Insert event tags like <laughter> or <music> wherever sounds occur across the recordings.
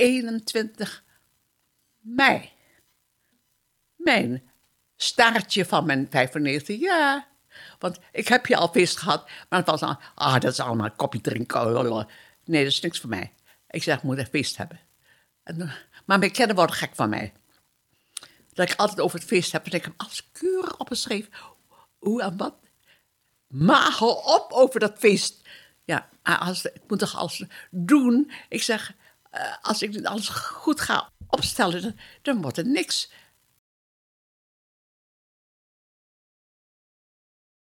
21 mei. Mijn staartje van mijn 95 jaar. Want ik heb je al feest gehad, maar het was al, ah, dat is allemaal een kopje drinken. Nee, dat is niks voor mij. Ik zeg, ik moet een feest hebben. En, eh, maar mijn kinderen worden gek van mij. Dat ik altijd over het feest heb en ik heb alles keurig opgeschreven. Hoe en wat. Maar op over dat feest. Ja, als, ik moet toch alles doen. Ik zeg, eh, als ik alles goed ga opstellen, dan, wordt het niks.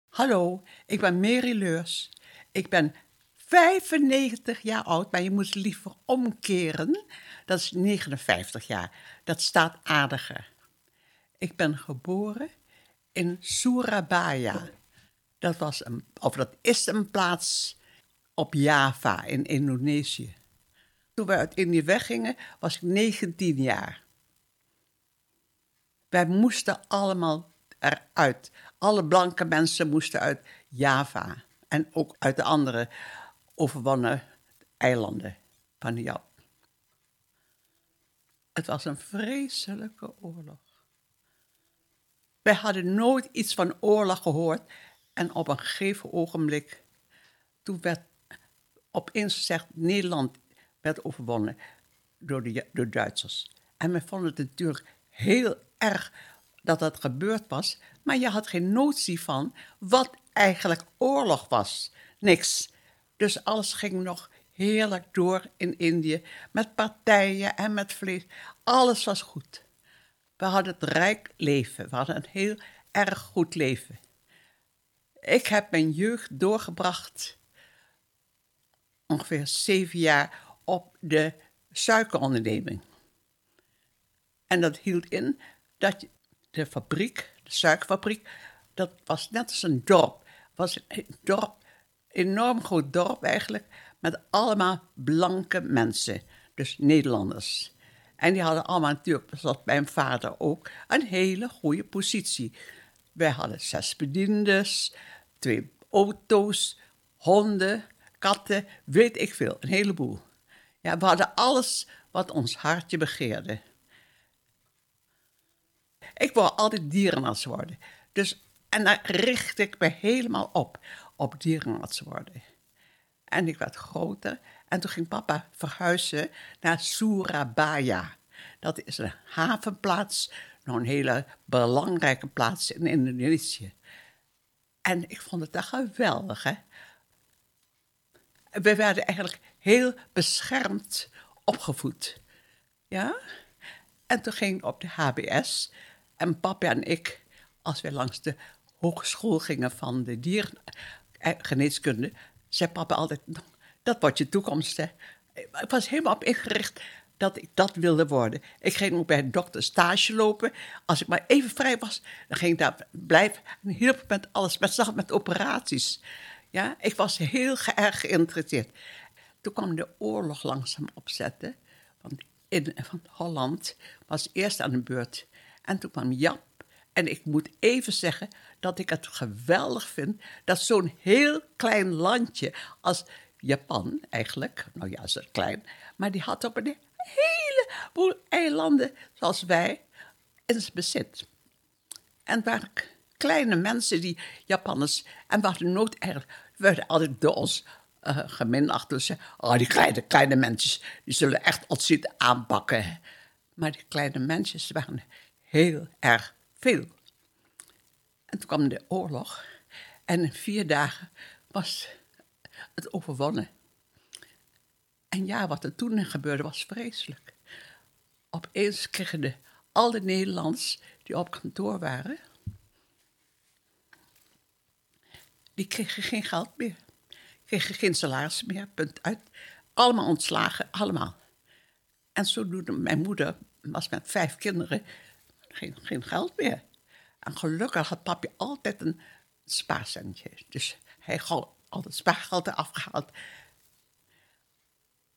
Hallo, ik ben Mary Leurs. Ik ben 95 jaar oud, maar je moet liever omkeren. Dat is 59 jaar. Dat staat aardiger. Ik ben geboren in Surabaya. Dat, was een, of dat is een plaats op Java in Indonesië. Toen we uit Indië weggingen, was ik 19 jaar. Wij moesten allemaal eruit. Alle blanke mensen moesten uit Java. En ook uit de andere overwonnen eilanden van Jap. Het was een vreselijke oorlog. Wij hadden nooit iets van oorlog gehoord. En op een gegeven ogenblik, toen werd opeens gezegd, Nederland werd overwonnen door de, door Duitsers. En we vonden het natuurlijk heel erg dat dat gebeurd was, maar je had geen notie van wat eigenlijk oorlog was. Niks. Dus alles ging nog heerlijk door in Indië met partijen en met vlees. Alles was goed. We hadden het rijk leven. We hadden een heel erg goed leven. Ik heb mijn jeugd doorgebracht, ongeveer zeven jaar, op de suikeronderneming. En dat hield in dat de fabriek, de suikerfabriek, dat was net als een dorp. Was een dorp, enorm groot dorp eigenlijk, met allemaal blanke mensen, dus Nederlanders. En die hadden allemaal natuurlijk, zoals mijn vader ook, een hele goede positie. Wij hadden zes bediendes, twee auto's, honden, katten, weet ik veel, een heleboel. Ja, we hadden alles wat ons hartje begeerde. Ik wou altijd dierenarts worden. Dus, en daar richt ik me helemaal op, op dierenarts worden. En ik werd groter en toen ging papa verhuizen naar Surabaya. Dat is een havenplaats, nog een hele belangrijke plaats in Indonesië. En ik vond het daar geweldig, hè. We werden eigenlijk heel beschermd opgevoed. Ja? En toen ging ik op de HBS. En papa en ik, als we langs de hogeschool gingen van de diergeneeskunde, zei papa altijd, nou, dat wordt je toekomst. Hè. Ik was helemaal op ingericht dat ik dat wilde worden. Ik ging ook bij een dokter stage lopen. Als ik maar even vrij was, dan ging ik daar blijven. En hielp met alles, met, met operaties. Ja, ik was heel erg geïnteresseerd. Toen kwam de oorlog langzaam opzetten. Want in, van Holland was eerst aan de beurt. En toen kwam Jap. En ik moet even zeggen dat ik het geweldig vind dat zo'n heel klein landje als Japan eigenlijk, nou ja, het klein, maar die had op een heleboel eilanden zoals wij in zijn bezit. En het waren kleine mensen, die Japanners, en we hadden nooit we werden altijd door ons uh, geminacht. Dus oh, die kleine, kleine mensen, die zullen echt ontzettend aanpakken. Maar die kleine mensen waren heel erg veel. En toen kwam de oorlog. En in vier dagen was het overwonnen. En ja, wat er toen gebeurde was vreselijk. Opeens kregen de, al de Nederlands die op kantoor waren, die kregen geen geld meer. Geen salaris meer, punt uit. Allemaal ontslagen, allemaal. En zodoende, mijn moeder was met vijf kinderen, geen, geen geld meer. En gelukkig had papi altijd een spaarcentje. Dus hij had altijd spaargeld eraf gehaald.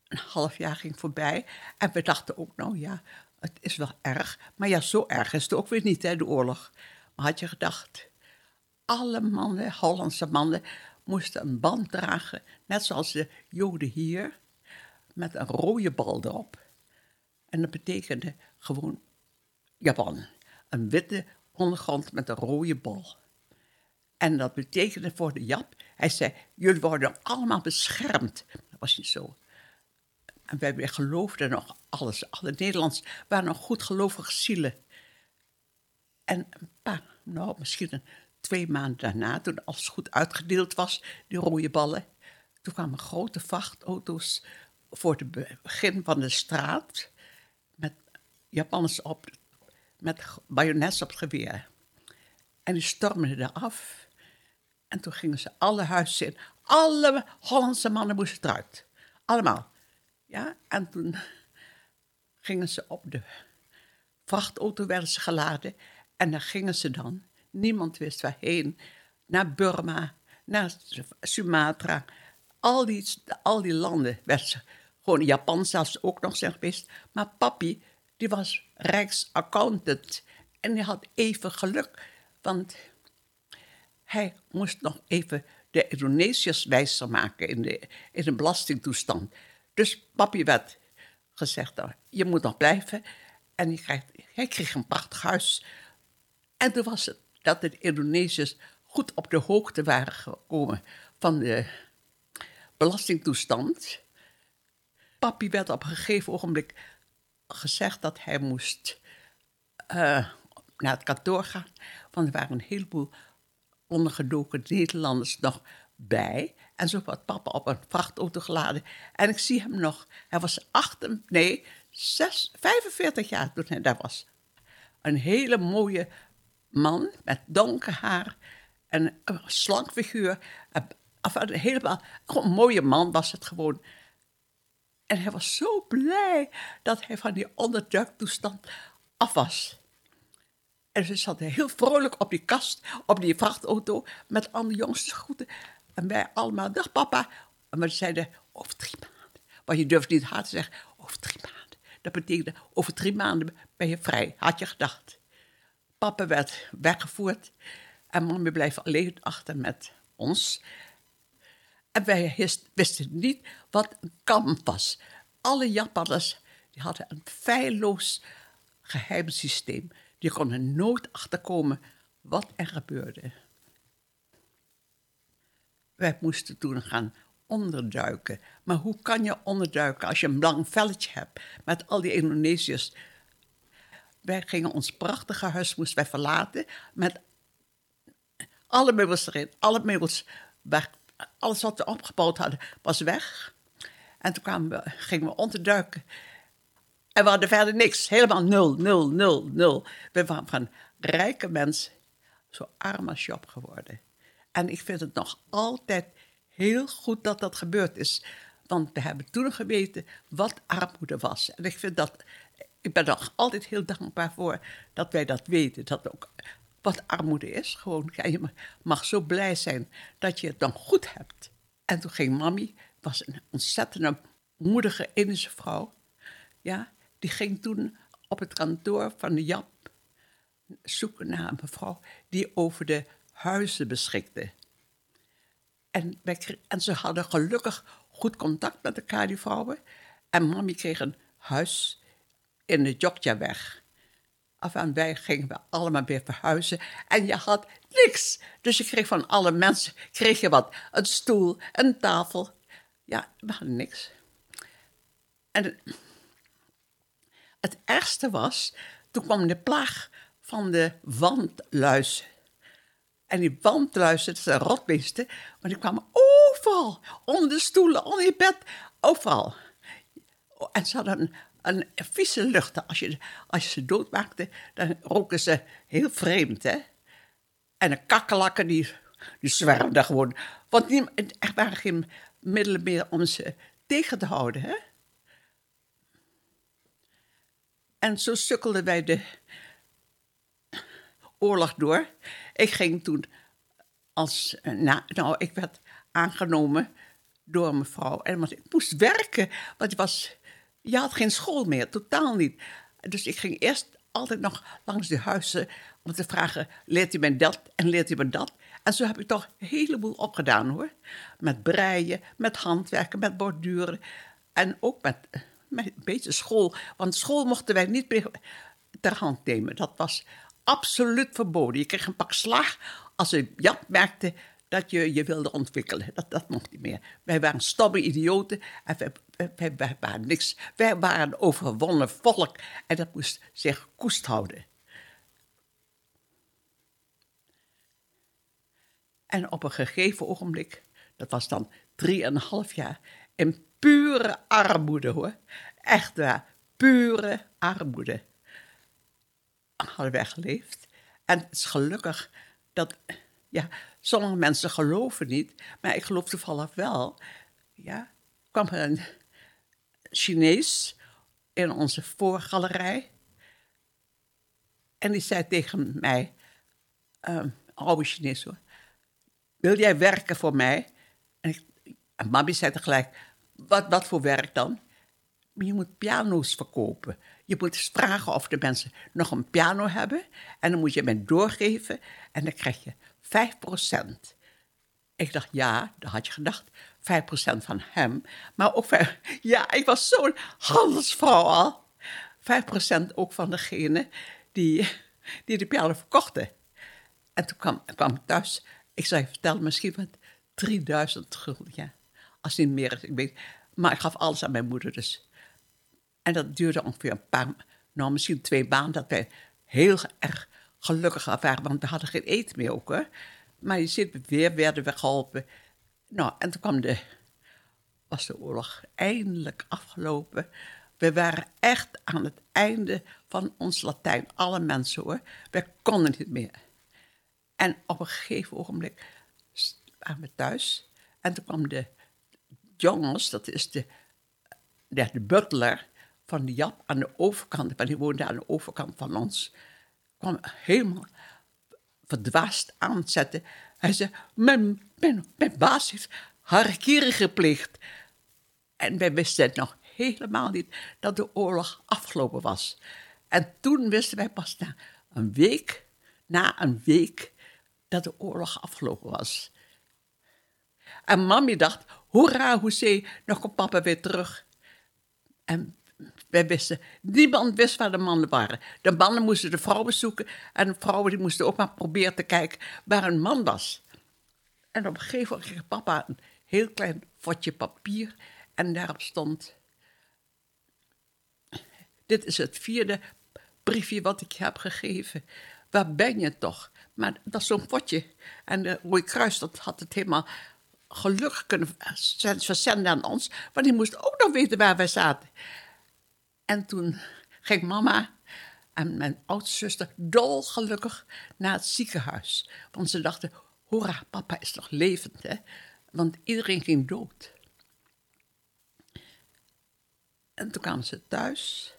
Een half jaar ging voorbij. En we dachten ook, nou ja, het is wel erg. Maar ja, zo erg is het ook weer niet, hè, de oorlog. Maar had je gedacht, alle mannen, Hollandse mannen, moesten een band dragen, net zoals de Joden hier, met een rode bal erop. En dat betekende gewoon Japan. Een witte ondergrond met een rode bol. En dat betekende voor de Jap, hij zei, jullie worden allemaal beschermd. Dat was niet zo. En wij geloofden nog alles. Alle Nederlands waren nog goed gelovige zielen. En een paar, nou misschien een, twee maanden daarna, toen alles goed uitgedeeld was, die rode ballen, toen kwamen grote vrachtauto's voor het begin van de straat met Japanners op, met bajonets op het geweer. En die stormden eraf. En toen gingen ze alle huizen in. Alle Hollandse mannen moesten eruit. Allemaal. Ja, en toen gingen ze op de vrachtauto, werden ze geladen. En daar gingen ze dan. Niemand wist waarheen. Naar Burma, naar Sumatra. Al die, al die landen werden ze. Gewoon Japan zelfs ook nog zijn geweest. Maar papi, die was rijksaccountant. En die had even geluk. Want hij moest nog even de Indonesiërs wijzer maken in de, in de belastingtoestand. Dus papi werd gezegd, nou, je moet nog blijven. En hij kreeg een prachtig huis. En toen was het dat de Indonesiërs goed op de hoogte waren gekomen van de belastingtoestand. Papi werd op een gegeven ogenblik gezegd dat hij moest uh, naar het kantoor gaan. Want er waren een heleboel ondergedoken Nederlanders nog bij. En zo werd papa op een vrachtauto geladen. En ik zie hem nog. Hij was acht, nee, zes, 45 jaar toen hij daar was. Een hele mooie man met donker haar en een slank figuur. Een, helemaal, een mooie man was het gewoon. En hij was zo blij dat hij van die onderdruktoestand af was. En ze zat heel vrolijk op die kast, op die vrachtauto, met alle jongens groeten. En wij allemaal, dag papa. En we zeiden, over drie maanden. Want je durft niet hard te zeggen, over drie maanden. Dat betekende, over drie maanden ben je vrij, had je gedacht. Papa werd weggevoerd en bleef alleen achter met ons. En wij wisten niet wat een kamp was. Alle Japanners die hadden een feilloos geheim systeem. Die konden nooit achterkomen wat er gebeurde. Wij moesten toen gaan onderduiken. Maar hoe kan je onderduiken als je een lang velletje hebt met al die Indonesiërs? Wij gingen ons prachtige huis moesten wij verlaten met alle meubels erin, alle meubels. Alles wat we opgebouwd hadden was weg. En toen kwamen we, gingen we onderduiken. En we hadden verder niks. Helemaal nul, nul, nul, nul. We waren van rijke mensen zo arm als Job geworden. En ik vind het nog altijd heel goed dat dat gebeurd is. Want we hebben toen geweten wat armoede was. En ik vind dat. Ik ben nog altijd heel dankbaar voor dat wij dat weten. Dat ook wat armoede is. Gewoon, je mag zo blij zijn dat je het dan goed hebt. En toen ging mami, was een ontzettende moedige Indische vrouw. Ja, die ging toen op het kantoor van de Jap zoeken naar een mevrouw die over de huizen beschikte. En, en ze hadden gelukkig goed contact met elkaar, die vrouwen. En mami kreeg een huis in de Jokjaweg. Af en wij gingen we allemaal weer verhuizen. En je had niks. Dus je kreeg van alle mensen kreeg je wat. Een stoel, een tafel. Ja, we niks. En het ergste was, toen kwam de plaag van de wandluizen. En die wandluizen, dat zijn rotbeesten, maar die kwamen overal. Onder de stoelen, onder je bed, overal. En ze hadden een, vieze lucht. Als je, als je ze doodmaakte, dan roken ze heel vreemd, hè. En de kakkelakken, die, die zwermden gewoon. Want er waren geen middelen meer om ze tegen te houden, hè. En zo sukkelden wij de oorlog door. Ik ging toen als. Nou, nou ik werd aangenomen door mevrouw. En ik moest werken, want je, was, je had geen school meer, totaal niet. Dus ik ging eerst altijd nog langs de huizen om te vragen: leert u mij dat en leert u mij dat? En zo heb ik toch een heleboel opgedaan hoor. Met breien, met handwerken, met borduren en ook met met een beetje school. Want school mochten wij niet meer ter hand nemen. Dat was absoluut verboden. Je kreeg een pak slag als een Jap merkte dat je je wilde ontwikkelen. Dat, dat mocht niet meer. Wij waren stomme idioten en wij, waren niks. Wij waren een overwonnen volk en dat moest zich koest houden. En op een gegeven ogenblik, dat was dan drieënhalf jaar, in pure armoede hoor. Echt waar, pure armoede. Hadden wij geleefd. En het is gelukkig dat, ja, sommige mensen geloven niet, maar ik geloof toevallig wel. Ja, kwam er een Chinees in onze voorgalerij. En die zei tegen mij, um, oude Chinees hoor, wil jij werken voor mij? En, ik, mami zei tegelijk, wat, wat voor werk dan? Je moet piano's verkopen. Je moet vragen of de mensen nog een piano hebben. En dan moet je mij doorgeven. En dan krijg je 5%. Ik dacht, ja, dat had je gedacht. 5% van hem. Maar ook, <laughs> ja, ik was zo'n handelsvrouw al. 5% ook van degene die, die de piano verkochten. En toen kwam, kwam ik thuis. Ik zou je vertellen, misschien wat 3000 gulden, ja. Als niet meer is, ik weet. Maar ik gaf alles aan mijn moeder dus. En dat duurde ongeveer een paar, nou misschien twee maanden, dat wij heel erg gelukkig waren, want we hadden geen eten meer ook. Hè. Maar je ziet, weer werden we geholpen. Nou, en toen kwam de, was de oorlog eindelijk afgelopen. We waren echt aan het einde van ons Latijn, alle mensen hoor. We konden niet meer. En op een gegeven ogenblik waren we thuis. En toen kwam de jongens, dat is de, de, de butler van de Jap aan de overkant, want die woonde aan de overkant van ons, kwam helemaal verdwaasd aanzetten. Hij zei, mijn, mijn, mijn baas heeft harakiri gepleegd. En wij wisten nog helemaal niet dat de oorlog afgelopen was. En toen wisten wij pas na een week, na een week, dat de oorlog afgelopen was. En mami dacht, hoera, hoezee, nog komt papa weer terug. En wij wisten, niemand wist waar de mannen waren. De mannen moesten de vrouwen zoeken en de vrouwen die moesten ook maar proberen te kijken waar een man was. En op een gegeven moment kreeg papa een heel klein vatje papier en daarop stond: Dit is het vierde briefje wat ik heb gegeven. Waar ben je toch? Maar dat is zo'n potje. En de Rode Kruis dat had het helemaal gelukkig kunnen verzenden aan ons. Want die moest ook nog weten waar wij zaten. En toen ging mama en mijn oudste zuster dolgelukkig naar het ziekenhuis. Want ze dachten, hoera, papa is nog levend, hè. Want iedereen ging dood. En toen kwamen ze thuis,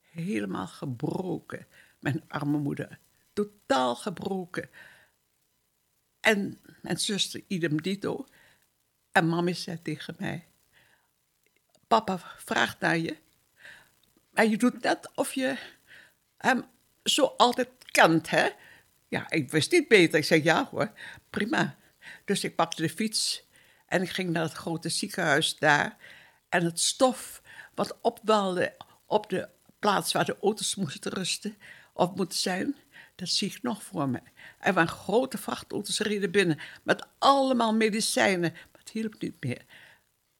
helemaal gebroken. Mijn arme moeder, totaal gebroken. En mijn zuster, idem dito. En mama zei tegen mij, papa vraagt naar je. Maar je doet net of je hem zo altijd kent, hè? Ja, ik wist niet beter. Ik zei, ja hoor, prima. Dus ik pakte de fiets en ik ging naar het grote ziekenhuis daar. En het stof wat opwelde op de plaats waar de auto's moesten rusten of moeten zijn, dat zie ik nog voor me. Er waren grote vrachtauto's reden binnen met allemaal medicijnen, maar het hielp niet meer.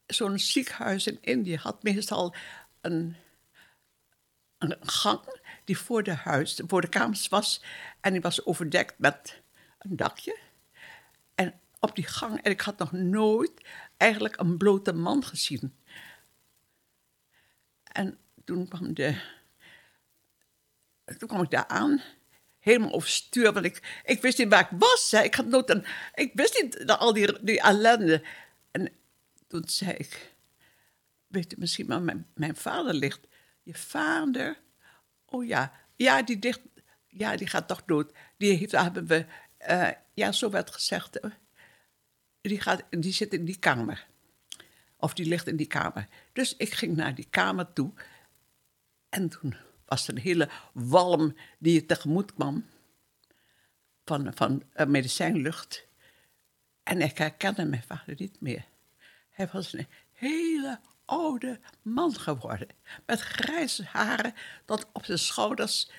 Zo'n ziekenhuis in Indië had meestal een een gang die voor de, huis, voor de kamers was. En die was overdekt met een dakje. En op die gang, en ik had nog nooit eigenlijk een blote man gezien. En toen kwam, de, toen kwam ik daar aan, helemaal overstuur, want ik, ik wist niet waar ik was. Ik, had nooit een, ik wist niet al die, die ellende. En toen zei ik, weet je misschien waar mijn, mijn vader ligt? Je vader? Oh ja, ja die, dicht, ja, die gaat toch dood. Die heeft, hebben we, uh, ja, zo werd gezegd. Die, gaat, die zit in die kamer. Of die ligt in die kamer. Dus ik ging naar die kamer toe. En toen was er een hele walm die je tegemoet kwam. Van, van uh, medicijnlucht. En ik herkende mijn vader niet meer. Hij was een hele oude man geworden. Met grijze haren tot op zijn schouders.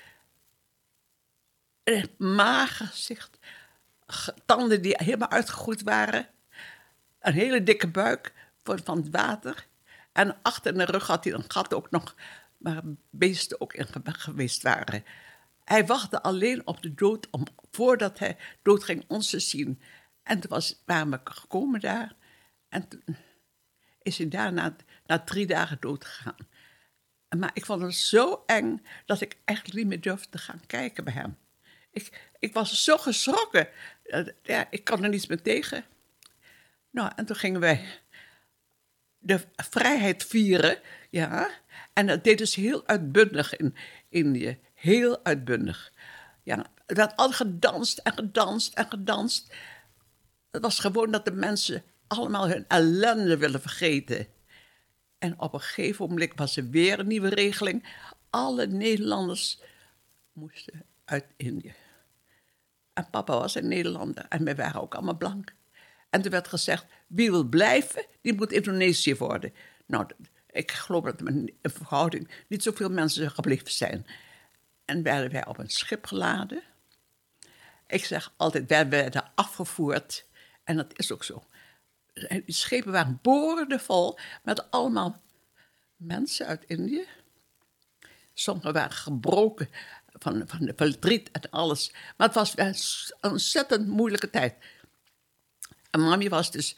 Een mager gezicht. Tanden die helemaal uitgegroeid waren. Een hele dikke buik van het water. En achter in de rug had hij een gat ook nog, waar beesten ook in geweest waren. Hij wachtte alleen op de dood om, voordat hij dood ging ons te zien. En toen was, waren we gekomen daar. En toen is hij daarna na drie dagen dood gegaan. Maar ik vond het zo eng dat ik echt niet meer durfde te gaan kijken bij hem. Ik, ik was zo geschrokken. Ja, ik kan er niets meer tegen. Nou, en toen gingen wij de vrijheid vieren. Ja, en dat deden ze heel uitbundig in Indië. Heel uitbundig. Ja, er werd al gedanst en gedanst en gedanst. Het was gewoon dat de mensen allemaal hun ellende willen vergeten. En op een gegeven moment was er weer een nieuwe regeling. Alle Nederlanders moesten uit Indië. En papa was een Nederlander en wij waren ook allemaal blank. En er werd gezegd, wie wil blijven, die moet Indonesië worden. Nou, ik geloof dat in verhouding niet zoveel mensen gebleven zijn. En werden wij op een schip geladen. Ik zeg altijd, wij werden afgevoerd. En dat is ook zo. Schepen waren boordevol met allemaal mensen uit Indië. Sommigen waren gebroken van, van de verdriet en alles. Maar het was een ontzettend moeilijke tijd. En mami was dus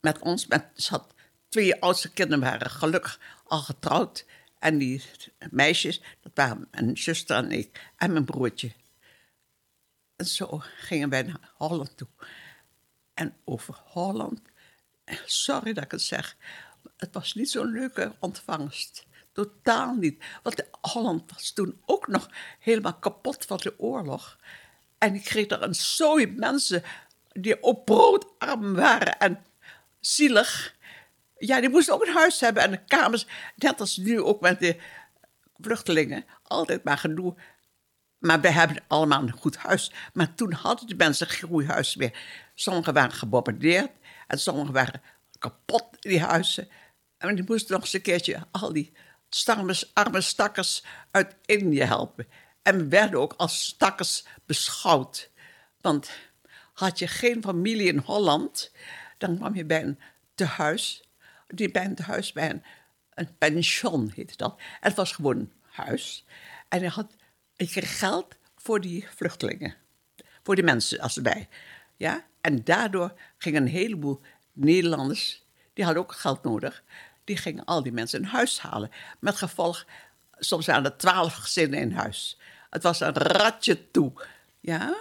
met ons, met, ze had twee oudste kinderen, waren gelukkig al getrouwd. En die meisjes, dat waren mijn zuster en ik en mijn broertje. En zo gingen wij naar Holland toe. En over Holland, sorry dat ik het zeg, het was niet zo'n leuke ontvangst. Totaal niet. Want Holland was toen ook nog helemaal kapot van de oorlog. En ik kreeg er een zooi mensen die op broodarm waren en zielig. Ja, die moesten ook een huis hebben en de kamers, net als nu ook met de vluchtelingen, altijd maar genoeg. Maar wij hebben allemaal een goed huis. Maar toen hadden de mensen geen goed huis meer. Sommigen waren gebombardeerd en sommigen waren kapot, die huizen. En die moesten nog eens een keertje al die arme stakkers uit Indië helpen. En we werden ook als stakkers beschouwd. Want had je geen familie in Holland, dan kwam je bij een tehuis. Die bij een tehuis bij een, een pension heette dat. En het was gewoon een huis. En je, had, je kreeg geld voor die vluchtelingen. Voor die mensen als erbij. Ja? En daardoor gingen een heleboel Nederlanders, die hadden ook geld nodig, die gingen al die mensen in huis halen. Met gevolg, soms waren er twaalf gezinnen in huis. Het was een ratje toe. Ja?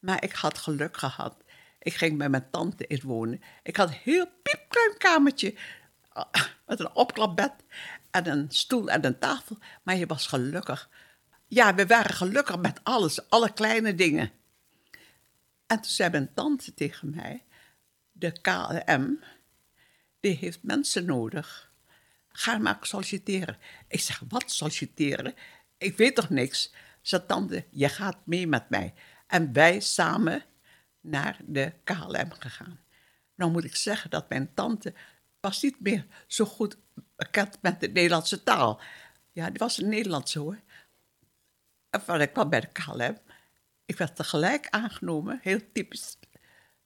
Maar ik had geluk gehad. Ik ging bij mijn tante in wonen. Ik had een heel piepklein kamertje met een opklapbed en een stoel en een tafel. Maar je was gelukkig. Ja, we waren gelukkig met alles, alle kleine dingen. En toen zei mijn tante tegen mij, de KLM, die heeft mensen nodig. Ga maar solliciteren. Ik zeg, wat solliciteren? Ik weet toch niks? Ze tante, je gaat mee met mij. En wij samen naar de KLM gegaan. Nou moet ik zeggen dat mijn tante was niet meer zo goed bekend met de Nederlandse taal. Ja, die was een Nederlandse hoor. En ik kwam bij de KLM. Ik werd tegelijk aangenomen, heel typisch.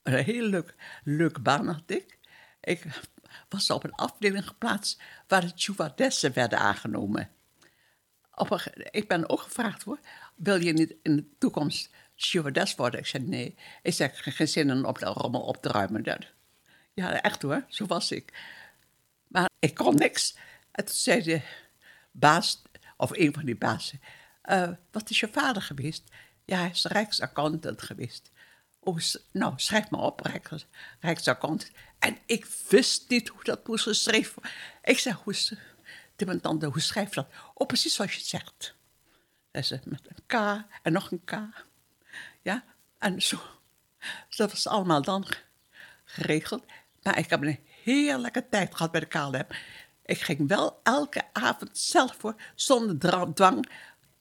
Een heel leuk, leuke baan had ik. Ik was op een afdeling geplaatst waar de stewardessen werden aangenomen. Op ik ben ook gevraagd hoor, wil je niet in de toekomst stewardess worden? Ik zei nee. Ik zei, geen zin om op de rommel op te ruimen. Ja, echt hoor, zo was ik. Maar ik kon niks. En toen zei de baas, of een van die bazen, uh, wat is je vader geweest? Ja, hij is rijksaccountant geweest. Oh, nou, schrijf maar op, Rijks, rijksaccountant. En ik wist niet hoe dat moest geschreven worden. Ik zei, hoe, mijn hoe schrijf je dat? Oh, precies zoals je zegt. Zei met een K en nog een K. Ja, en zo. Dat was allemaal dan geregeld. Maar ik heb een heerlijke tijd gehad bij de KLM. Ik ging wel elke avond zelf voor, zonder dwang,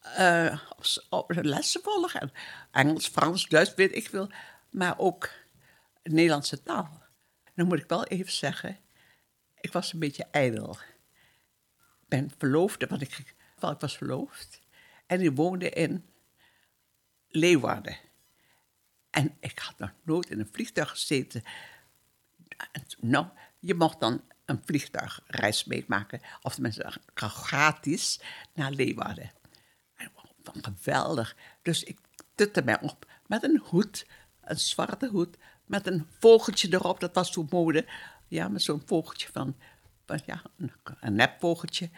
uh, lessen volgen. Engels, Frans, Duits, weet ik veel. Maar ook Nederlandse taal. Dan moet ik wel even zeggen, ik was een beetje ijdel. Ik ben verloofde, want ik, ik was verloofd. En die woonde in Leeuwarden. En ik had nog nooit in een vliegtuig gezeten. Nou, je mocht dan een vliegtuigreis meemaken. Of tenminste gratis naar Leeuwarden. Van geweldig. Dus ik tutte mij op met een hoed. Een zwarte hoed. Met een vogeltje erop. Dat was toen mode. Ja, met zo'n vogeltje van... ja, een, nepvogeltje.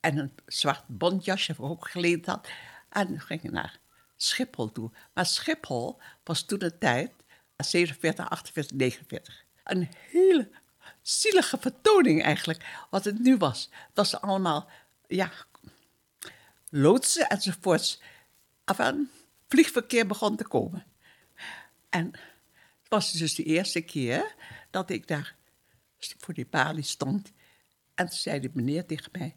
En een zwart bondjasje voor ook geleend had. En toen ging ik naar Schiphol toe. Maar Schiphol was toen de tijd, 47, 48, 49. Een hele zielige vertoning eigenlijk, wat het nu was. Het was allemaal, ja, loodsen enzovoorts. Enfin, vliegverkeer begon te komen. En het was dus de eerste keer dat ik daar voor die balie stond. En toen zei de meneer tegen mij,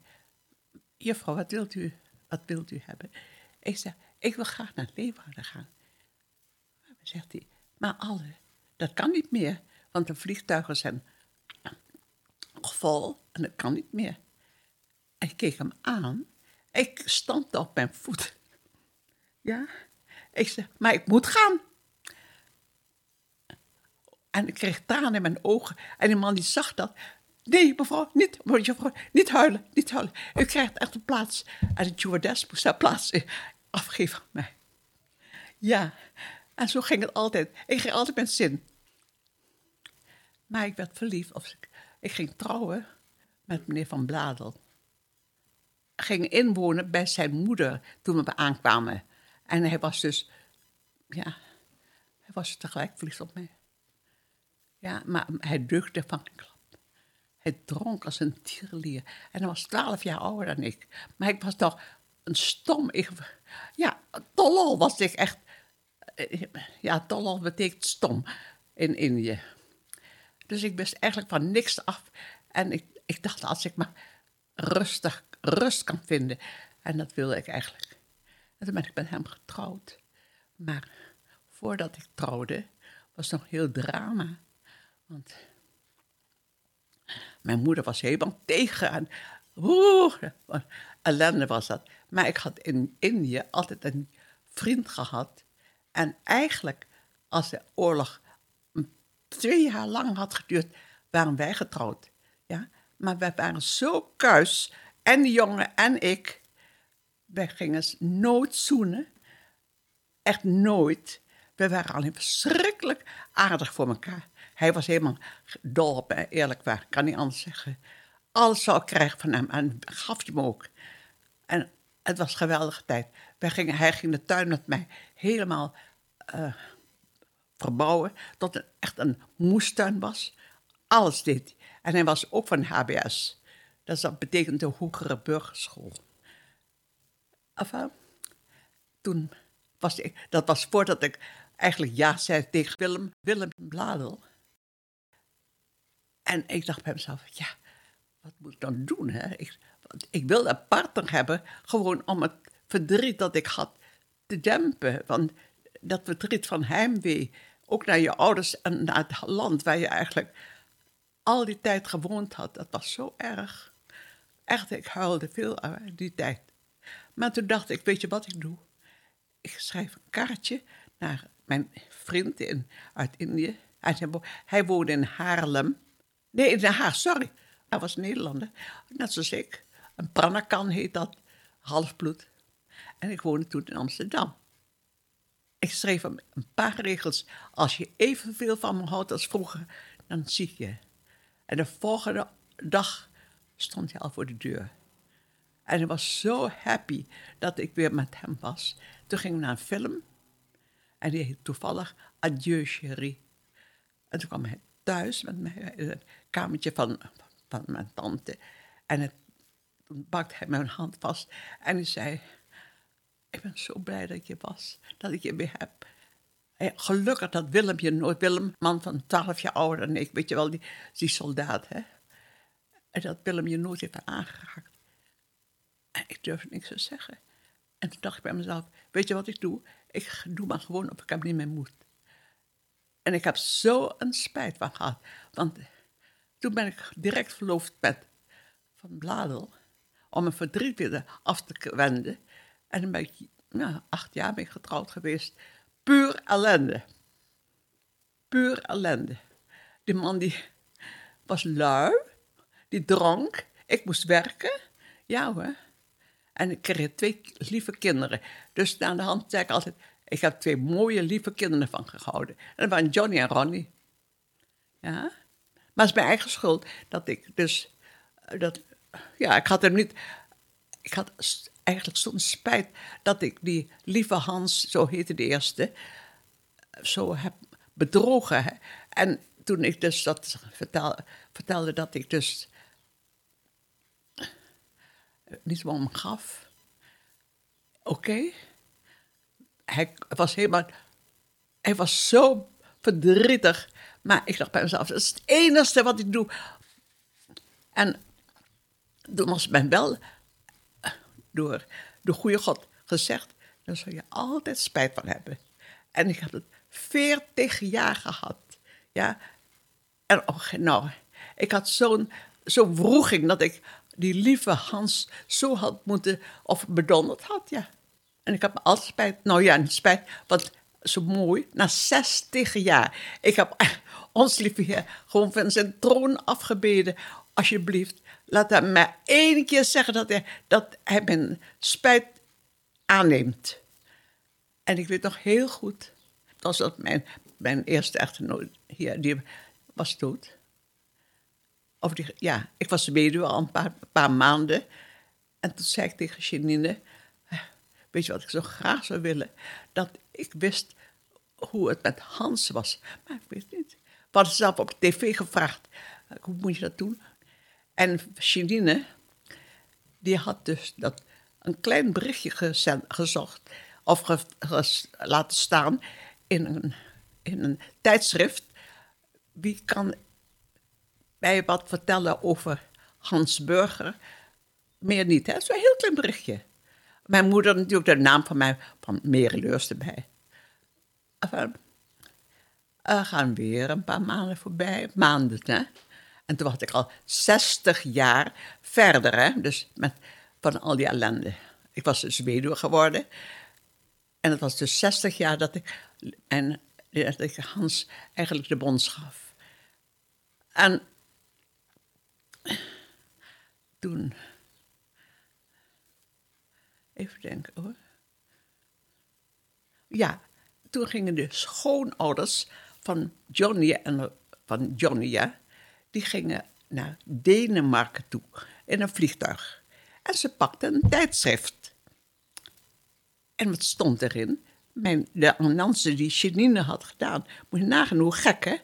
juffrouw, wat wilt u, wat wilt u hebben? Ik zei, ik wil graag naar Leeuwarden gaan. Zegt hij, maar alle, dat kan niet meer, want de vliegtuigen zijn vol en dat kan niet meer. En ik keek hem aan. Ik stond op mijn voet. Ja, ik zei, maar ik moet gaan. En ik kreeg tranen in mijn ogen. En die man die zag dat. Nee, mevrouw, niet, mevrouw, niet huilen, niet huilen. U krijgt echt een plaats. En de stewardess moest haar plaats afgeven aan mij. Ja, en zo ging het altijd. Ik ging altijd met zin. Maar ik werd verliefd. Of ik, ik ging trouwen met meneer Van Bladel. Ging inwonen bij zijn moeder toen we aankwamen. En hij was dus, ja, hij was tegelijk verliefd op mij. Ja, maar hij deugde van een klap. Hij dronk als een tierlier. En hij was twaalf jaar ouder dan ik. Maar ik was toch een stom... Ik, ja, tolol was ik echt... Eh, ja, tolol betekent stom in Indië. Dus ik wist eigenlijk van niks af. En ik, ik dacht, als ik maar rustig rust kan vinden. En dat wilde ik eigenlijk. En toen ben ik met hem getrouwd. Maar voordat ik trouwde, was het nog heel drama. Want mijn moeder was helemaal tegen. En, oeh, ellende was dat. Maar ik had in Indië altijd een vriend gehad. En eigenlijk, als de oorlog twee jaar lang had geduurd, waren wij getrouwd. Ja? Maar wij waren zo kuis, en de jongen en ik. Wij gingen nooit zoenen. Echt nooit. We waren alleen verschrikkelijk aardig voor elkaar. Hij was helemaal dol op mij, eerlijk waar, kan niet anders zeggen. Alles zou ik krijgen van hem en gaf je me ook. En het was een geweldige tijd. Wij gingen, hij ging de tuin met mij helemaal uh, verbouwen. Tot het echt een moestuin was. Alles deed. En hij was ook van HBS. Dat betekent de hogere burgerschool. Enfin, toen was ik, dat was voordat ik eigenlijk ja zei tegen Willem, Willem Bladel. En ik dacht bij mezelf, ja, wat moet ik dan doen? Hè? Ik, ik wilde een partner hebben, gewoon om het verdriet dat ik had te dempen. Want dat verdriet van heimwee, ook naar je ouders en naar het land waar je eigenlijk al die tijd gewoond had, dat was zo erg. Echt, ik huilde veel uit die tijd. Maar toen dacht ik, weet je wat ik doe? Ik schrijf een kaartje naar mijn vriend in, uit Indië. Hij, woonde in Haarlem. Nee, in Den Haag, sorry. Hij was Nederlander, net zoals ik. Een pranakan heet dat, halfbloed. En ik woonde toen in Amsterdam. Ik schreef hem een paar regels. Als je evenveel van me houdt als vroeger, dan zie je. En de volgende dag stond hij al voor de deur. En hij was zo happy dat ik weer met hem was. Toen gingen we naar een film. En die heet toevallig Adieu, chérie. En toen kwam hij thuis met mij in het kamertje van, van mijn tante. En het, toen pakte hij mijn hand vast en hij zei... Ik ben zo blij dat je was, dat ik je weer heb. gelukkig dat Willem je nooit... Willem, man van twaalf jaar ouder dan ik, weet je wel, die, die soldaat, hè. En dat Willem je nooit heeft aangeraakt. En ik durfde niks te zeggen. En toen dacht ik bij mezelf, weet je wat ik doe? Ik doe maar gewoon of ik heb niet meer moed. En ik heb zo een spijt van gehad. Want toen ben ik direct verloofd met Van Bladel. Om mijn verdriet weer af te wenden. En dan ben ik acht jaar ik getrouwd geweest. Puur ellende. Puur ellende. Die man die was lui. Die dronk. Ik moest werken. Ja hoor. En ik kreeg twee lieve kinderen. Dus aan de hand zei ik altijd... Ik heb twee mooie, lieve kinderen van gehouden. En dat waren Johnny en Ronnie. Ja. Maar het is mijn eigen schuld dat ik dus... Dat, ja, ik had hem niet... Ik had eigenlijk soms spijt dat ik die lieve Hans, zo heette de eerste, zo heb bedrogen. En toen ik dus dat vertelde dat ik dus hem gaf. Oké. Hij was helemaal. Hij was zo verdrietig. Maar ik dacht bij mezelf: dat is het enige wat ik doe. En toen was men wel door de goede God gezegd: dan zul je altijd spijt van hebben. En ik heb het veertig jaar gehad. Ja. En oh, nou, ik had zo'n zo'n wroeging dat ik die lieve Hans zo had moeten, of bedonderd had, ja. En ik heb me altijd spijt, nou ja, niet spijt, want zo mooi, na 60 jaar. Ik heb <laughs> ons lieve Heer gewoon van zijn troon afgebeden. Alsjeblieft, laat hem maar één keer zeggen dat hij, dat hij mijn spijt aanneemt. En ik weet nog heel goed, dat was mijn, mijn eerste echtgenoot hier, die was dood. Of die, ja, ik was weduwe al een paar, paar maanden. En toen zei ik tegen Janine, weet je wat ik zo graag zou willen? Dat ik wist hoe het met Hans was. Maar ik weet niet. We hadden zelf op tv gevraagd, hoe moet je dat doen? En Janine, die had dus dat, een klein berichtje gezocht, of laten staan in in een tijdschrift. Wie kan mij wat vertellen over Hans Burger. Meer niet, hè? Zo'n heel klein berichtje. Mijn moeder natuurlijk de naam van mij, van Merileurs erbij. Enfin, er gaan weer een paar maanden voorbij, maanden, hè. En toen was ik al 60 jaar verder, hè. Dus met, van al die ellende. Ik was dus weduwe geworden. En het was dus 60 jaar dat ik, en, dat ik Hans eigenlijk de bond gaf. En toen. Even denken hoor. Ja, toen gingen de schoonouders van Johnny en van Johnny, ja, die gingen naar Denemarken toe in een vliegtuig. En ze pakten een tijdschrift. En wat stond erin? De annonce die Janine had gedaan. Moet je nagaan hoe gek, hè?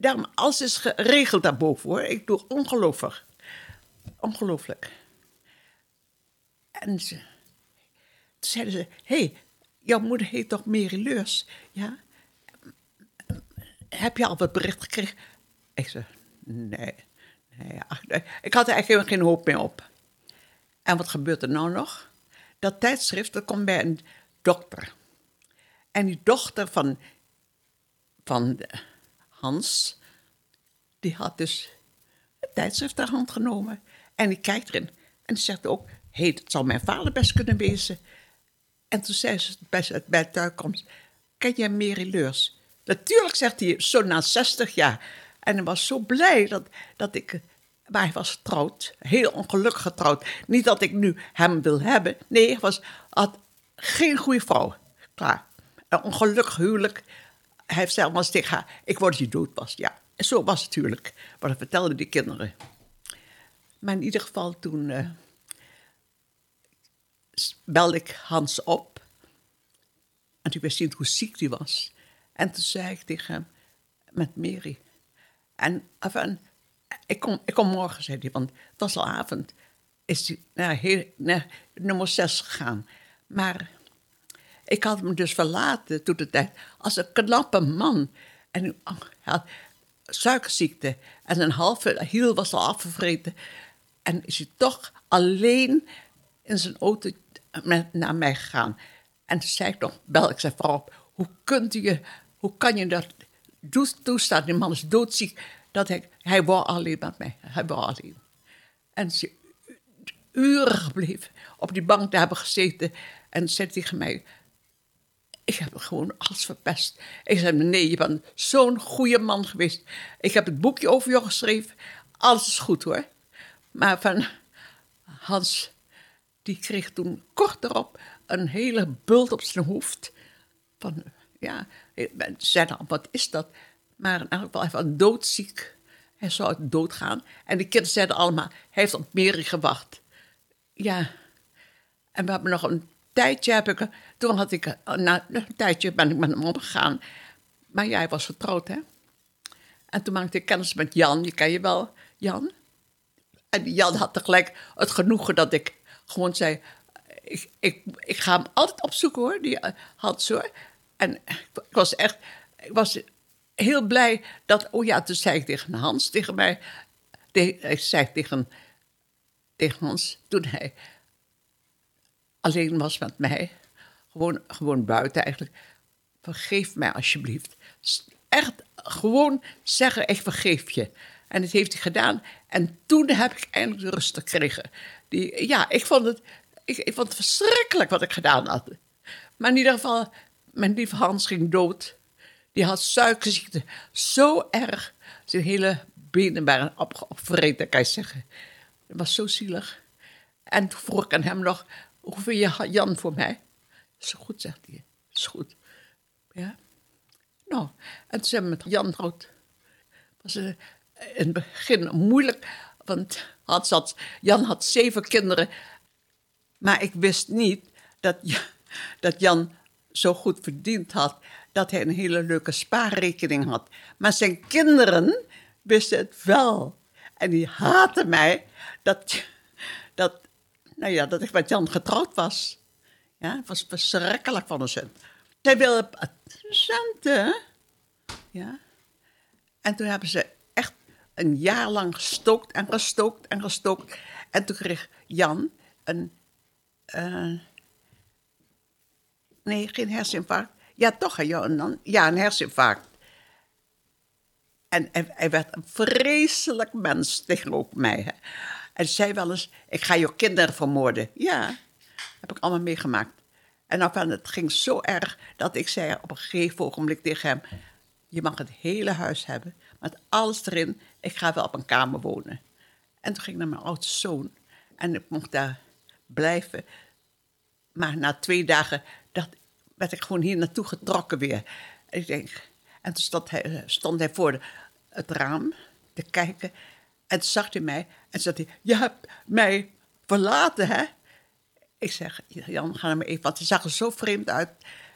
Daarom, alles is geregeld daarboven hoor. Ik doe ongelooflijk. Ongelooflijk. En ze, toen zeiden ze: hey, jouw moeder heet toch Mary? Ja. Heb je al wat bericht gekregen? Ik zei: Nee. nee. Ik had er eigenlijk geen hoop meer op. En wat gebeurt er nou nog? Dat tijdschrift dat komt bij een dokter. En die dochter van, van Hans, die had dus het tijdschrift ter hand genomen. En die kijkt erin en zegt ook, hé, hey, dat zou mijn vader best kunnen wezen. En toen zei ze bij, bij thuiskomst, ken jij Mary Leurs? Natuurlijk, zegt hij, zo na 60 jaar. En hij was zo blij dat, dat ik... Maar hij was getrouwd, heel ongelukkig getrouwd. Niet dat ik nu hem wil hebben. Nee, hij was, had geen goede vrouw. Klaar. Een ongelukkig huwelijk hij zelf maar tegen haar, ik word je dood was. Ja, en zo was het natuurlijk. Maar dat vertelden die kinderen. Maar in ieder geval toen uh, belde ik Hans op. En toen wist niet hoe ziek hij was. En toen zei ik tegen hem, met Mary. En enfin, ik kom, ik kom morgen, zei hij, want het was al avond. Is hij naar, naar nummer 6 gegaan. Maar ik had hem dus verlaten toen de tijd als een knappe man. En hij had suikerziekte en een halve hiel was al afgevreten. En is hij toch alleen in zijn auto met, naar mij gegaan. En zei ik nog, bel ik zijn vrouw op, hoe kunt u, hoe kan je dat toestaan? Die man is doodziek. dat hij, hij wou alleen met mij. Hij wou alleen. En ze uren gebleven op die bank daar hebben gezeten. En zei tegen mij, ik heb gewoon alles verpest. Ik zei, nee, je bent zo'n goede man geweest. Ik heb het boekje over jou geschreven. Alles is goed hoor. Maar van Hans, die kreeg toen kort erop een hele bult op zijn hoofd. Van, ja, ze zeiden, wat is dat? Maar in elk geval, hij was doodziek. Hij zou doodgaan. En de kinderen zeiden allemaal, hij heeft op Mary gewacht. Ja, en we hebben nog een tijdje, heb ik, toen had ik, na een tijdje ben ik met hem omgegaan. Maar jij was vertrouwd, hè? En toen maakte ik kennis met Jan, je ken je wel, Jan. En Jan had tegelijk het genoegen dat ik gewoon zei, ik, ik, ik ga hem altijd opzoeken hoor, die uh, Hans hoor. En ik was echt, ik was heel blij dat, oh ja, toen zei ik tegen Hans, tegen mij, ik zei tegen, tegen Hans, toen hij alleen was met mij, gewoon, gewoon buiten eigenlijk, vergeef mij alsjeblieft. Echt gewoon zeggen, ik vergeef je. En dat heeft hij gedaan. En toen heb ik eindelijk de rust gekregen. Die, ja, ik vond, het, ik, vond het verschrikkelijk wat ik gedaan had. Maar in ieder geval, mijn lieve Hans ging dood. Die had suikerziekte. Zo erg. Zijn hele benen waren op, opvreten, kan je zeggen. Dat was zo zielig. En toen vroeg ik aan hem nog, hoe vind je Jan voor mij? Is goed, zegt hij. Is goed. Ja. Nou, en toen zijn we met Jan groot. was uh, in het begin moeilijk, want had, zat, Jan had zeven kinderen. Maar ik wist niet dat, dat Jan zo goed verdiend had dat hij een hele leuke spaarrekening had. Maar zijn kinderen wisten het wel. En die haatten mij dat, dat, nou ja, dat ik met Jan getrouwd was. Ja, het was verschrikkelijk van een zin. Zij wilde centen. Ja. En toen hebben ze echt een jaar lang gestookt en gestookt en gestookt. En toen kreeg Jan een. Uh, nee, geen herseninfarct. Ja, toch, Jan. Ja, een herseninfarct. En hij, werd een vreselijk mens tegenover mij. Hè. En zei wel eens: Ik ga je kinderen vermoorden. Ja, heb ik allemaal meegemaakt. En dan, het ging zo erg dat ik zei op een gegeven ogenblik tegen hem: Je mag het hele huis hebben, met alles erin. Ik ga wel op een kamer wonen. En toen ging ik naar mijn oudste zoon. En ik mocht daar blijven. Maar na twee dagen dat, werd ik gewoon hier naartoe getrokken weer. En ik denk, en toen stond hij, stond hij voor het raam te kijken. En toen zag hij mij en zei hij, je hebt mij verlaten, hè? Ik zeg, Jan, ga maar even, want hij zag er zo vreemd uit.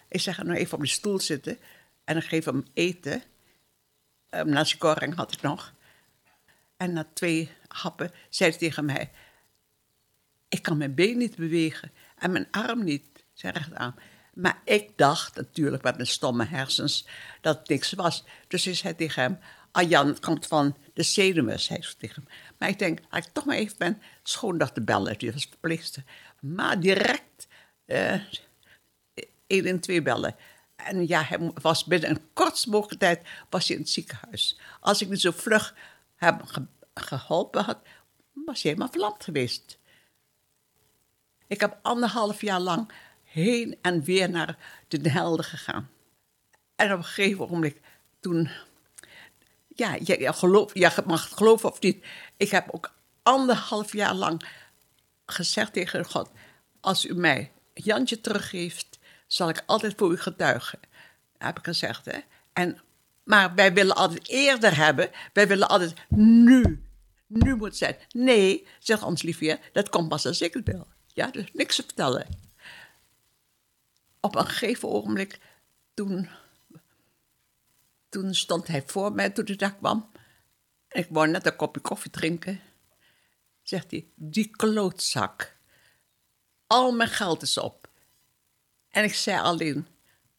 Ik zeg, ga nou even op die stoel zitten. En dan geef hem eten. Um, nasi goreng had ik nog. En na twee happen zei hij tegen mij... Ik kan mijn been niet bewegen en mijn arm niet, zijn rechterarm. Maar ik dacht natuurlijk met mijn stomme hersens dat het niks was. Dus ik zei tegen hem... Jan, het komt van de zenuwen, zei ze tegen hem. Maar ik denk, als ik toch maar even ben, schoondag te bellen. Die was verpleegster. Maar direct uh, één en twee bellen. En ja, hij was binnen een kortst mogelijke tijd was hij in het ziekenhuis. Als ik niet zo vlug heb geholpen had, was hij helemaal verlamd geweest. Ik heb anderhalf jaar lang heen en weer naar de Helden gegaan. En op een gegeven moment, toen ja, je, geloof, mag het geloven of niet. Ik heb ook anderhalf jaar lang gezegd tegen God: Als u mij Jantje teruggeeft, zal ik altijd voor u getuigen. Dat heb ik gezegd, hè. En, maar wij willen altijd eerder hebben. Wij willen altijd nu. Nu moet het zijn. Nee, zegt ons liefje, dat komt pas als ik het wil. Ja, dus niks te vertellen. Op een gegeven ogenblik, toen toen stond hij voor mij toen ik daar kwam. Ik wou net een kopje koffie drinken. Zegt hij, die klootzak. Al mijn geld is op. En ik zei alleen,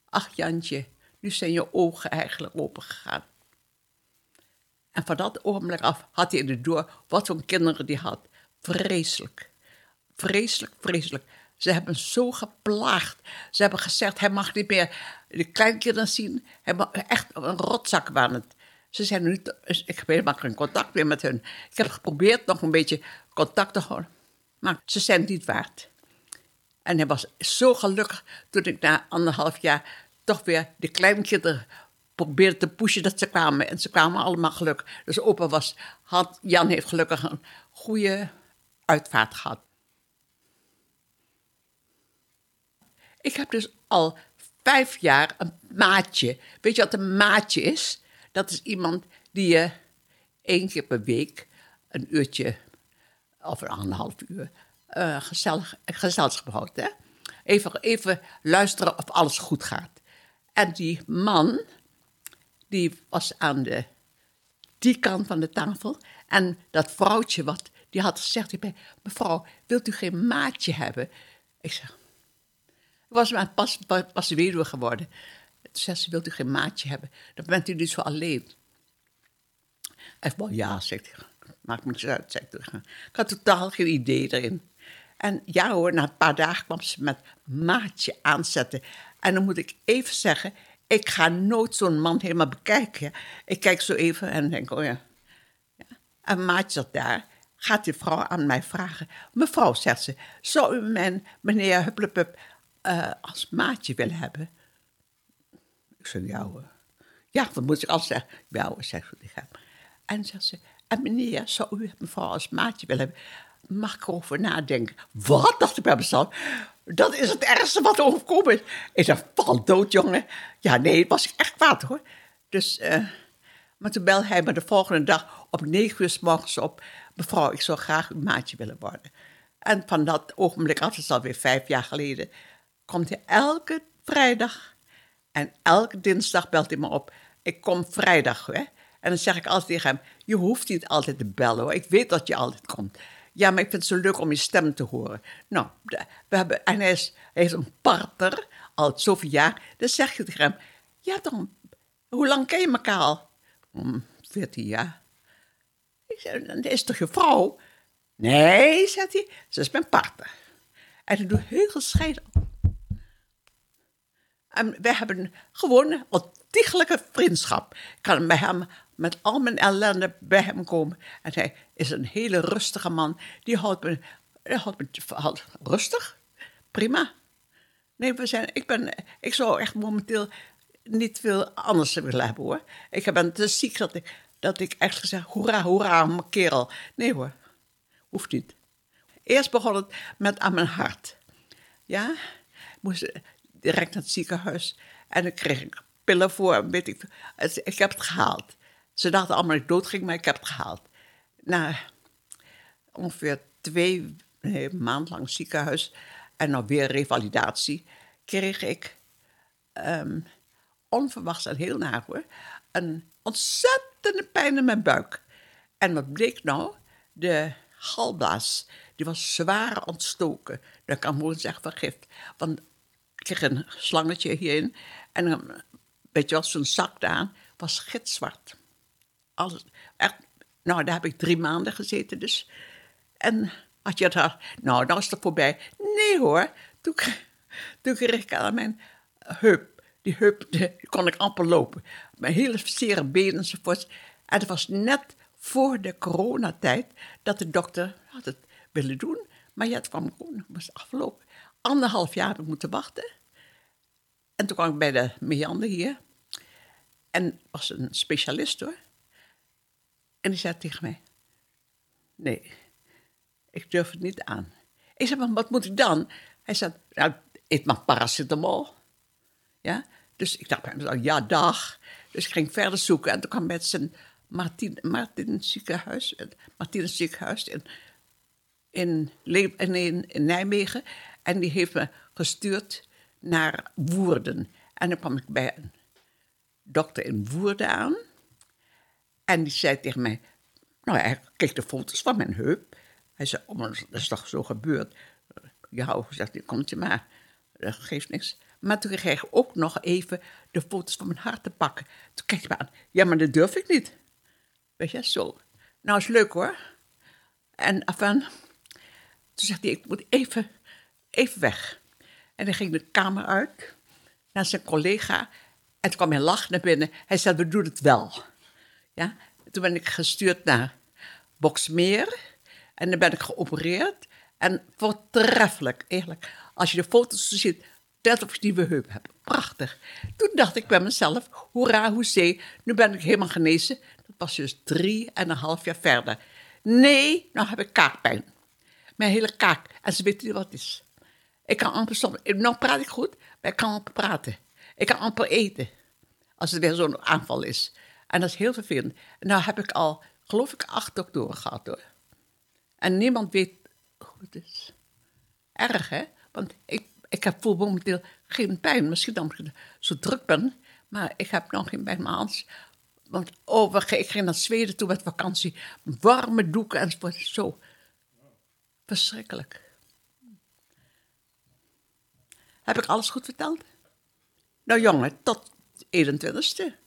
ach Jantje, nu zijn je ogen eigenlijk opengegaan. En van dat ogenblik af had hij in de door wat voor kinderen die had. Vreselijk. Vreselijk, vreselijk. Ze hebben zo geplaagd. Ze hebben gezegd, hij mag niet meer de kleinkinderen zien. Hij mag, echt een rotzak waren het. Ze zijn nu ik heb helemaal geen contact meer met hun. Ik heb geprobeerd nog een beetje contact te houden, maar ze zijn het niet waard. En hij was zo gelukkig toen ik na anderhalf jaar toch weer de kleinkinderen probeerde te pushen dat ze kwamen. En ze kwamen allemaal gelukkig. Dus opa was, had, Jan heeft gelukkig een goede uitvaart gehad. Ik heb dus al vijf jaar een maatje. Weet je wat een maatje is? Dat is iemand die je één keer per week een uurtje of een anderhalf uur uh, gezellig, gezelschap houdt. Hè? Even, even luisteren of alles goed gaat. En die man, die was aan de, die kant van de tafel. En dat vrouwtje, wat, die had gezegd, mevrouw, wilt u geen maatje hebben? Ik zeg, was maar pas, pas, weduwe geworden. Toen zei ze, wilt u geen maatje hebben? Dan bent u niet zo alleen. Hij zei, ja, zegt hij. Maakt me niet uit, zegt hij. Ik had totaal geen idee erin. En ja hoor, na een paar dagen kwam ze met maatje aanzetten. En dan moet ik even zeggen, ik ga nooit zo'n man helemaal bekijken. Ik kijk zo even en denk, oh ja. ja. En maatje zat daar. Gaat die vrouw aan mij vragen. Mevrouw, zegt ze, zou u mijn meneer Hupplepup uh, als maatje willen hebben? Ik ja hoor. Ja, wat moet ik al zeggen? Ja ze. En zegt ze, en meneer, zou u mevrouw als maatje willen hebben? Mag ik erover nadenken? Wat? dacht ik bij mezelf. Dat is het ergste wat er overkomen is. Ik zei, val dood, jongen. Ja, nee, was ik echt kwaad, hoor. Dus, uh, maar toen belde hij me de volgende dag op negen uur s morgens op. Mevrouw, ik zou graag uw maatje willen worden. En van dat ogenblik af, dat is alweer vijf jaar geleden, komt hij elke vrijdag en elke dinsdag belt hij me op. Ik kom vrijdag, hè. En dan zeg ik altijd tegen hem, je hoeft niet altijd te bellen, hoor. Ik weet dat je altijd komt. Ja, maar ik vind het zo leuk om je stem te horen. Nou, we hebben, en hij is, hij is een partner, al zoveel jaar. Dan zeg je tegen hem, ja dan, hoe lang ken je elkaar al? Om 14 jaar. Ik zeg, dat is toch je vrouw? Nee, zegt hij, ze is mijn partner. En hij doet heel gescheiden. En we hebben gewoon een ontiegelijke vriendschap. Ik kan bij hem met al mijn ellende bij hem komen. En hij is een hele rustige man. Die houdt me, die houdt me houdt, rustig. Prima. Nee, we zijn, ik, ben, ik zou echt momenteel niet veel anders willen hebben hoor. Ik ben te ziek dat ik, dat ik echt gezegd, hoera, hoera, mijn kerel. Nee hoor, hoeft niet. Eerst begon het met aan mijn hart. Ja, moest direct naar het ziekenhuis. En dan kreeg ik pillen voor, weet ik. Ik heb het gehaald. Ze dachten allemaal dat ik dood ging, maar ik heb het gehaald. Na ongeveer twee nee, maand lang ziekenhuis en dan weer revalidatie, kreeg ik um, onverwachts en heel naar hoor, een ontzettende pijn in mijn buik. En wat bleek nou? De galblaas, die was zwaar ontstoken. Dat kan gewoon zeggen vergift. Want kreeg een slangetje hierin en een beetje als zo'n zak aan, was gitzwart alles, echt, nou, daar heb ik drie maanden gezeten dus. En had je het nou, dan is het voorbij. Nee hoor, toen, toen kreeg ik aan mijn heup, die heup, <laughs> kon ik amper lopen. Mijn hele zere benen enzovoort. En het was net voor de coronatijd dat de dokter had het willen doen. Maar ja, het kwam gewoon, was afgelopen. Anderhalf jaar ik moeten wachten. En toen kwam ik bij de Meander hier. En was een specialist hoor. En die zei tegen mij: Nee, ik durf het niet aan. Ik zei: wat moet ik dan? Hij zei: Nou, eet maar paracetamol. Ja, dus ik dacht Ja, dag. Dus ik ging verder zoeken en toen kwam met zijn Martin, Martin ziekenhuis, Martinus ziekenhuis in, in, in, in Nijmegen. En die heeft me gestuurd naar Woerden. En dan kwam ik bij een dokter in Woerden aan. En die zei tegen mij, nou hij kreeg de foto's van mijn heup. Hij zei, oh, dat is toch zo gebeurd? Ja, zegt komt je maar, dat geeft niks. Maar toen kreeg ik ook nog even de foto's van mijn hart te pakken. Toen keek hij me aan, ja, maar dat durf ik niet. Weet je, zo. Nou, is leuk hoor. En afan, toen zegt hij, ik moet even, even weg. En hij ging de kamer uit naar zijn collega. En toen kwam hij lach naar binnen. Hij zei, we doen het wel. Ja, toen ben ik gestuurd naar Boksmeer. En dan ben ik geopereerd. En voortreffelijk, eigenlijk. Als je de foto's ziet, net of je nieuwe heup hebt. Prachtig. Toen dacht ik bij mezelf, hoera, hoezee, nu ben ik helemaal genezen. Dat was dus drie en een half jaar verder. Nee, nou heb ik kaakpijn. Mijn hele kaak. En ze weten niet wat het is. Ik kan amper soms... Nou praat ik goed, maar ik kan amper praten. Ik kan amper eten. Als het weer zo'n aanval is. En dat is heel vervelend. En nou heb ik al, geloof ik, acht doktoren gehad hoor. En niemand weet hoe het is. Erg hè? Want ik, ik heb voel momenteel geen pijn. Misschien omdat ik zo druk ben. Maar ik heb nog geen pijn. Maar anders... Want oh, ik ging naar Zweden toe met vakantie. Warme doeken enzovoort. Zo verschrikkelijk. Heb ik alles goed verteld? Nou jongen, tot 21ste.